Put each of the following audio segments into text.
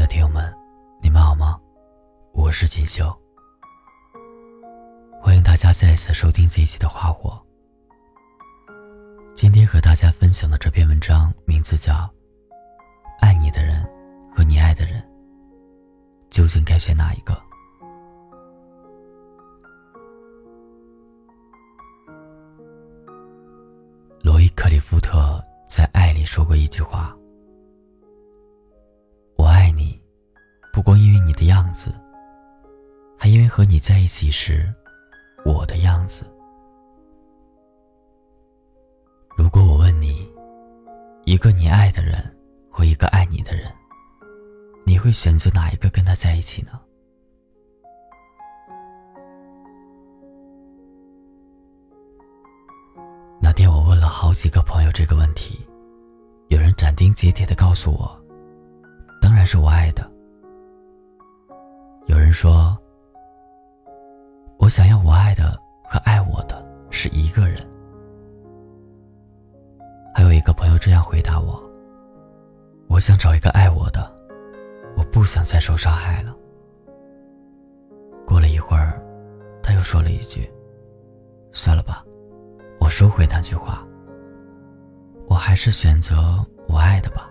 的听友们，你们好吗？我是锦绣，欢迎大家再次收听这一期的《花火》。今天和大家分享的这篇文章名字叫《爱你的人和你爱的人，究竟该选哪一个》？罗伊·克里夫特在《爱》里说过一句话。不光因为你的样子，还因为和你在一起时，我的样子。如果我问你，一个你爱的人和一个爱你的人，你会选择哪一个跟他在一起呢？那天我问了好几个朋友这个问题，有人斩钉截铁的告诉我，当然是我爱的。有人说：“我想要我爱的和爱我的是一个人。”还有一个朋友这样回答我：“我想找一个爱我的，我不想再受伤害了。”过了一会儿，他又说了一句：“算了吧，我收回那句话。我还是选择我爱的吧。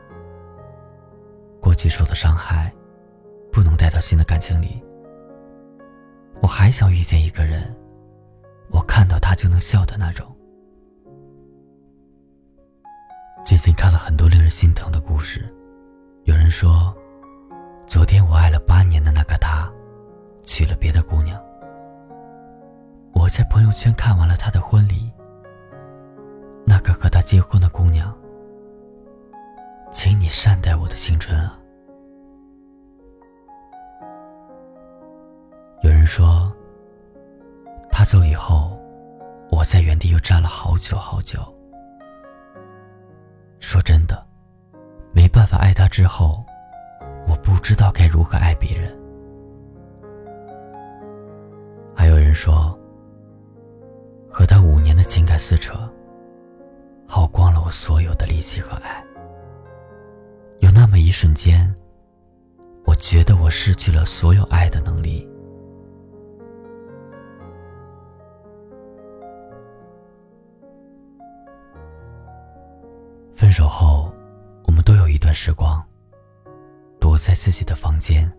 过去受的伤害。”不能带到新的感情里。我还想遇见一个人，我看到他就能笑的那种。最近看了很多令人心疼的故事，有人说，昨天我爱了八年的那个他，娶了别的姑娘。我在朋友圈看完了他的婚礼，那个和他结婚的姑娘，请你善待我的青春啊。有人说，他走以后，我在原地又站了好久好久。说真的，没办法爱他之后，我不知道该如何爱别人。还有人说，和他五年的情感撕扯，耗光了我所有的力气和爱。有那么一瞬间，我觉得我失去了所有爱的能力。分手后，我们都有一段时光，躲在自己的房间，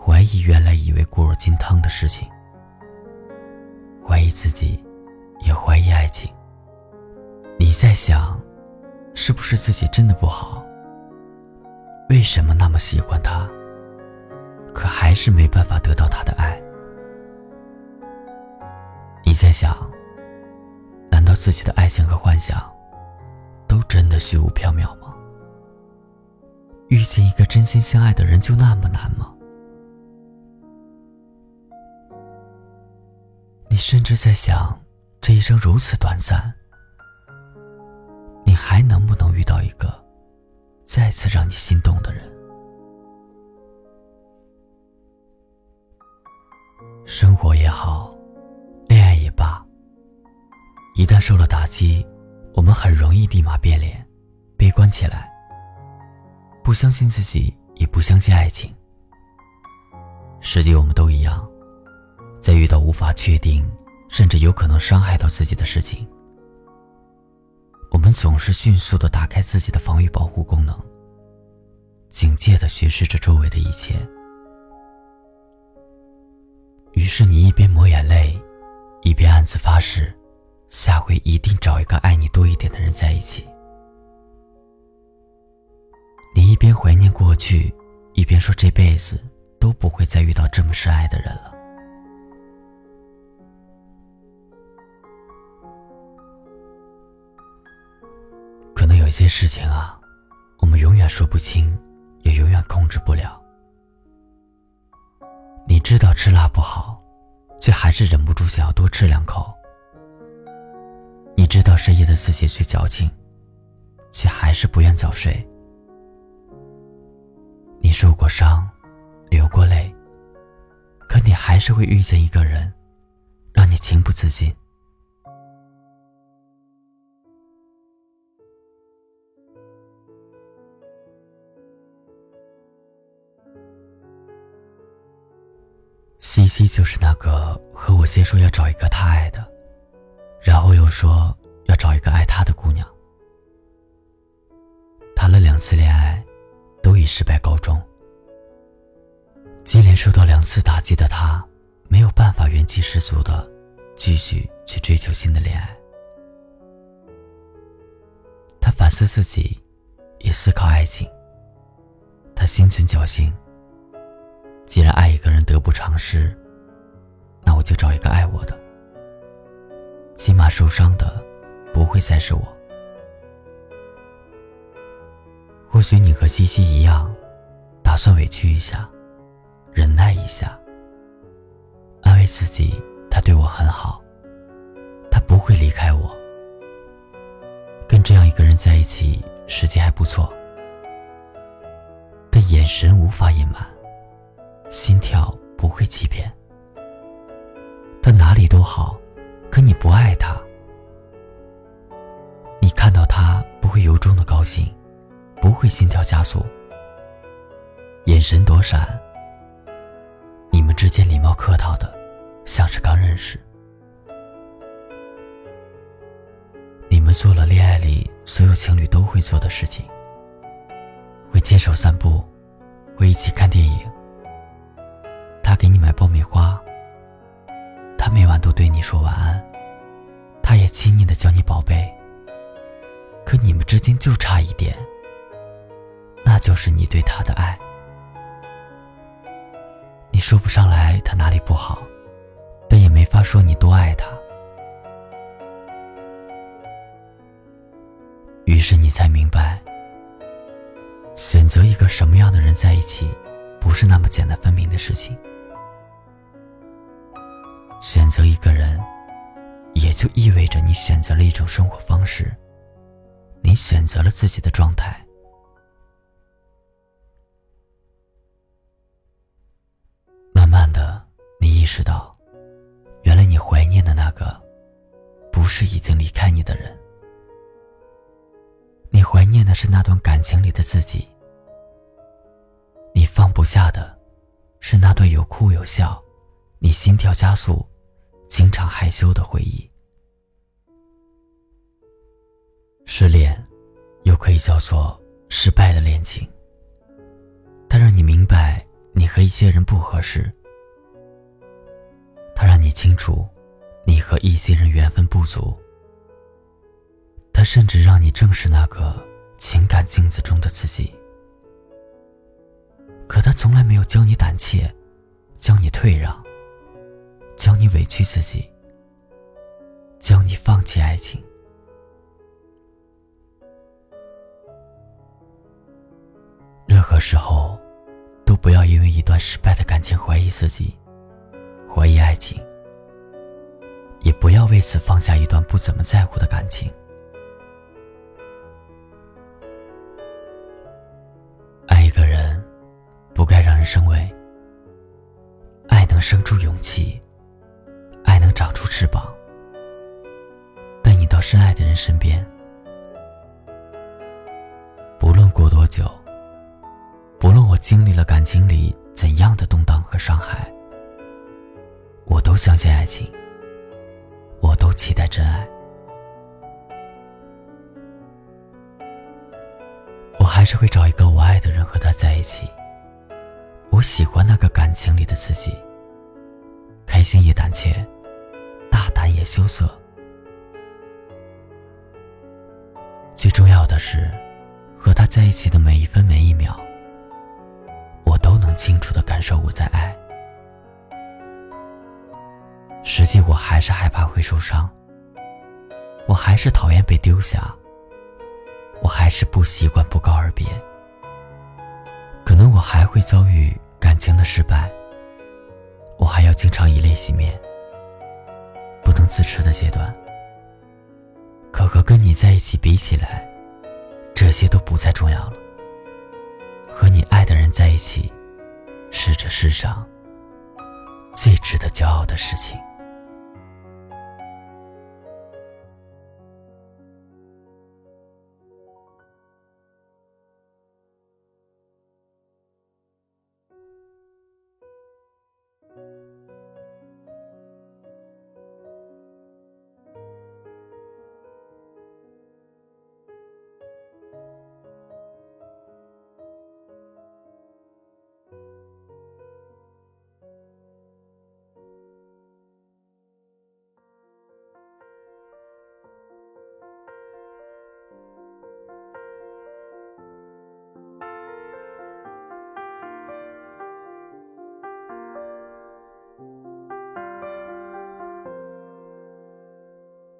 怀疑原来以为固若金汤的事情，怀疑自己，也怀疑爱情。你在想，是不是自己真的不好？为什么那么喜欢他，可还是没办法得到他的爱？你在想，难道自己的爱情和幻想？真的虚无缥缈吗？遇见一个真心相爱的人就那么难吗？你甚至在想，这一生如此短暂，你还能不能遇到一个再次让你心动的人？生活也好，恋爱也罢，一旦受了打击。我们很容易立马变脸，悲观起来，不相信自己，也不相信爱情。实际我们都一样，在遇到无法确定，甚至有可能伤害到自己的事情，我们总是迅速的打开自己的防御保护功能，警戒的巡视着周围的一切。于是你一边抹眼泪，一边暗自发誓。下回一定找一个爱你多一点的人在一起。你一边怀念过去，一边说这辈子都不会再遇到这么深爱的人了。可能有些事情啊，我们永远说不清，也永远控制不了。你知道吃辣不好，却还是忍不住想要多吃两口。你知道深夜的自己最矫情却还是不愿早睡。你受过伤流过泪可你还是会遇见一个人让你情不自禁。西西就是那个和我先说要找一个他爱的。然后又说要找一个爱他的姑娘。谈了两次恋爱，都以失败告终。接连受到两次打击的他，没有办法元气十足的继续去追求新的恋爱。他反思自己，也思考爱情。他心存侥幸。既然爱一个人得不偿失，那我就找一个爱我的，起码受伤的不会再是我。或许你和西西一样，打算委屈一下，忍耐一下，安慰自己他对我很好，他不会离开我。跟这样一个人在一起，时机还不错，但眼神无法隐瞒。心跳不会欺骗，他哪里都好，可你不爱他。你看到他不会由衷的高兴，不会心跳加速，眼神躲闪。你们之间礼貌客套的，像是刚认识。你们做了恋爱里所有情侣都会做的事情，会牵手散步，会一起看电影。他给你买爆米花，对你说晚安，他也亲昵的叫你宝贝。可你们之间就差一点，那就是你对他的爱。你说不上来他哪里不好，但也没法说你多爱他。于是你才明白，选择一个什么样的人在一起，不是那么简单分明的事情。选择一个人，也就意味着你选择了一种生活方式，你选择了自己的状态。慢慢的，你意识到，原来你怀念的那个，不是已经离开你的人，你怀念的是那段感情里的自己，你放不下的，是那段有哭有笑。你心跳加速，经常害羞的回忆。失恋，又可以叫做失败的恋情。它让你明白你和一些人不合适，它让你清楚你和一些人缘分不足，它甚至让你正视那个情感镜子中的自己。可他从来没有教你胆怯，教你退让。教你委屈自己，教你放弃爱情。任何时候，都不要因为一段失败的感情怀疑自己，怀疑爱情，也不要为此放下一段不怎么在乎的感情。爱一个人，不该让人生畏。爱能生出勇气。翅膀，带你到深爱的人身边。不论过多久，不论我经历了感情里怎样的动荡和伤害，我都相信爱情，我都期待真爱。我还是会找一个我爱的人和他在一起。我喜欢那个感情里的自己，开心也胆怯。大胆也羞涩，最重要的是，和他在一起的每一分每一秒，我都能清楚的感受我在爱。实际我还是害怕会受伤，我还是讨厌被丢下，我还是不习惯不告而别，可能我还会遭遇感情的失败，我还要经常以泪洗面。自持的阶段，可可跟你在一起比起来，这些都不再重要了。和你爱的人在一起，是这世上最值得骄傲的事情。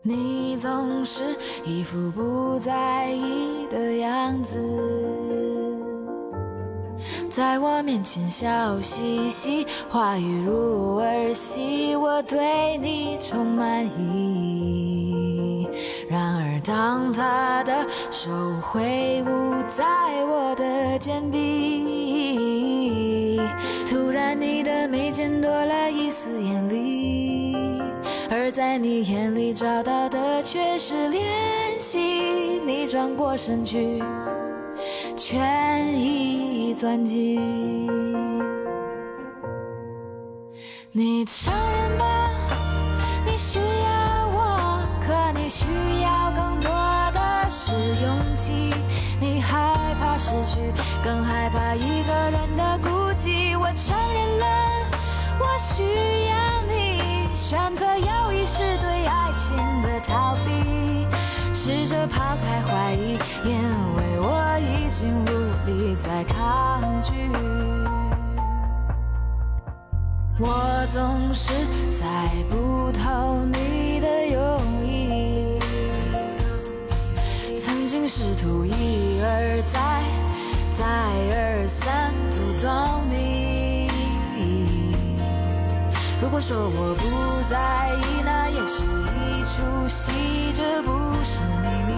你总是一副不在意的样子，在我面前笑嘻嘻，话语如儿戏，我对你充满疑。然而，当他的手挥舞在我的肩臂，突然你的眉间多了一丝眼力。而在你眼里找到的却是怜惜，你转过身去，权宜钻进。你承认吧，你需要我，可你需要更多的是勇气。你害怕失去，更害怕一个人的孤寂。我承认了，我需要你，选择。是对爱情的逃避，试着抛开怀疑，因为我已经无力再抗拒。我总是猜不透你的用意，曾经试图一而再、再而三读懂你。如果说我不在意，那也是一出戏，这不是秘密。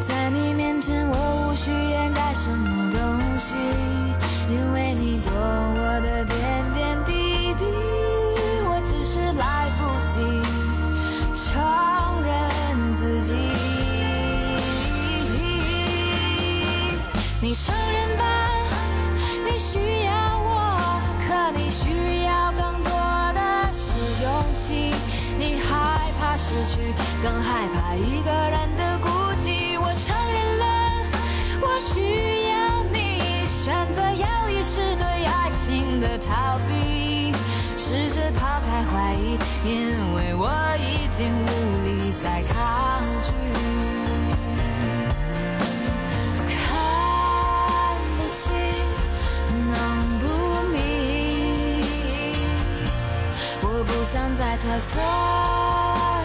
在你面前，我无需掩盖什么去，更害怕一个人的孤寂。我承认了，我需要你。选择要一是对爱情的逃避，试着抛开怀疑，因为我已经无力再抗拒。不想再猜测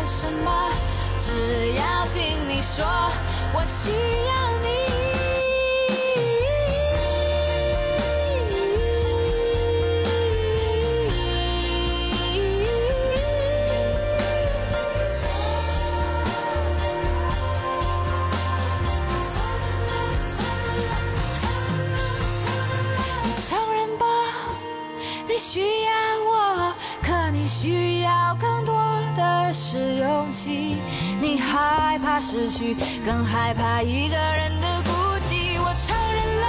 什么，只要听你说，我需要你。害怕一个人的孤寂。我承认了，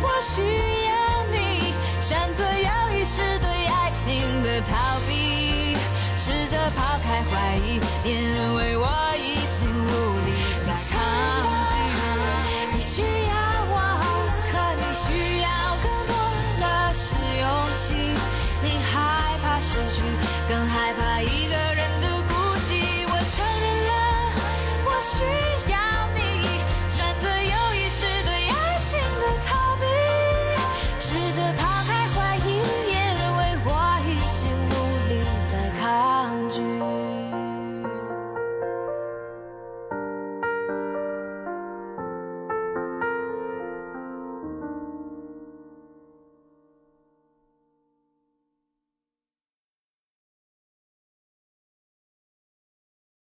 我需要你，选择犹豫是对爱情的逃避，试着抛开怀疑，因为我已经无力再抗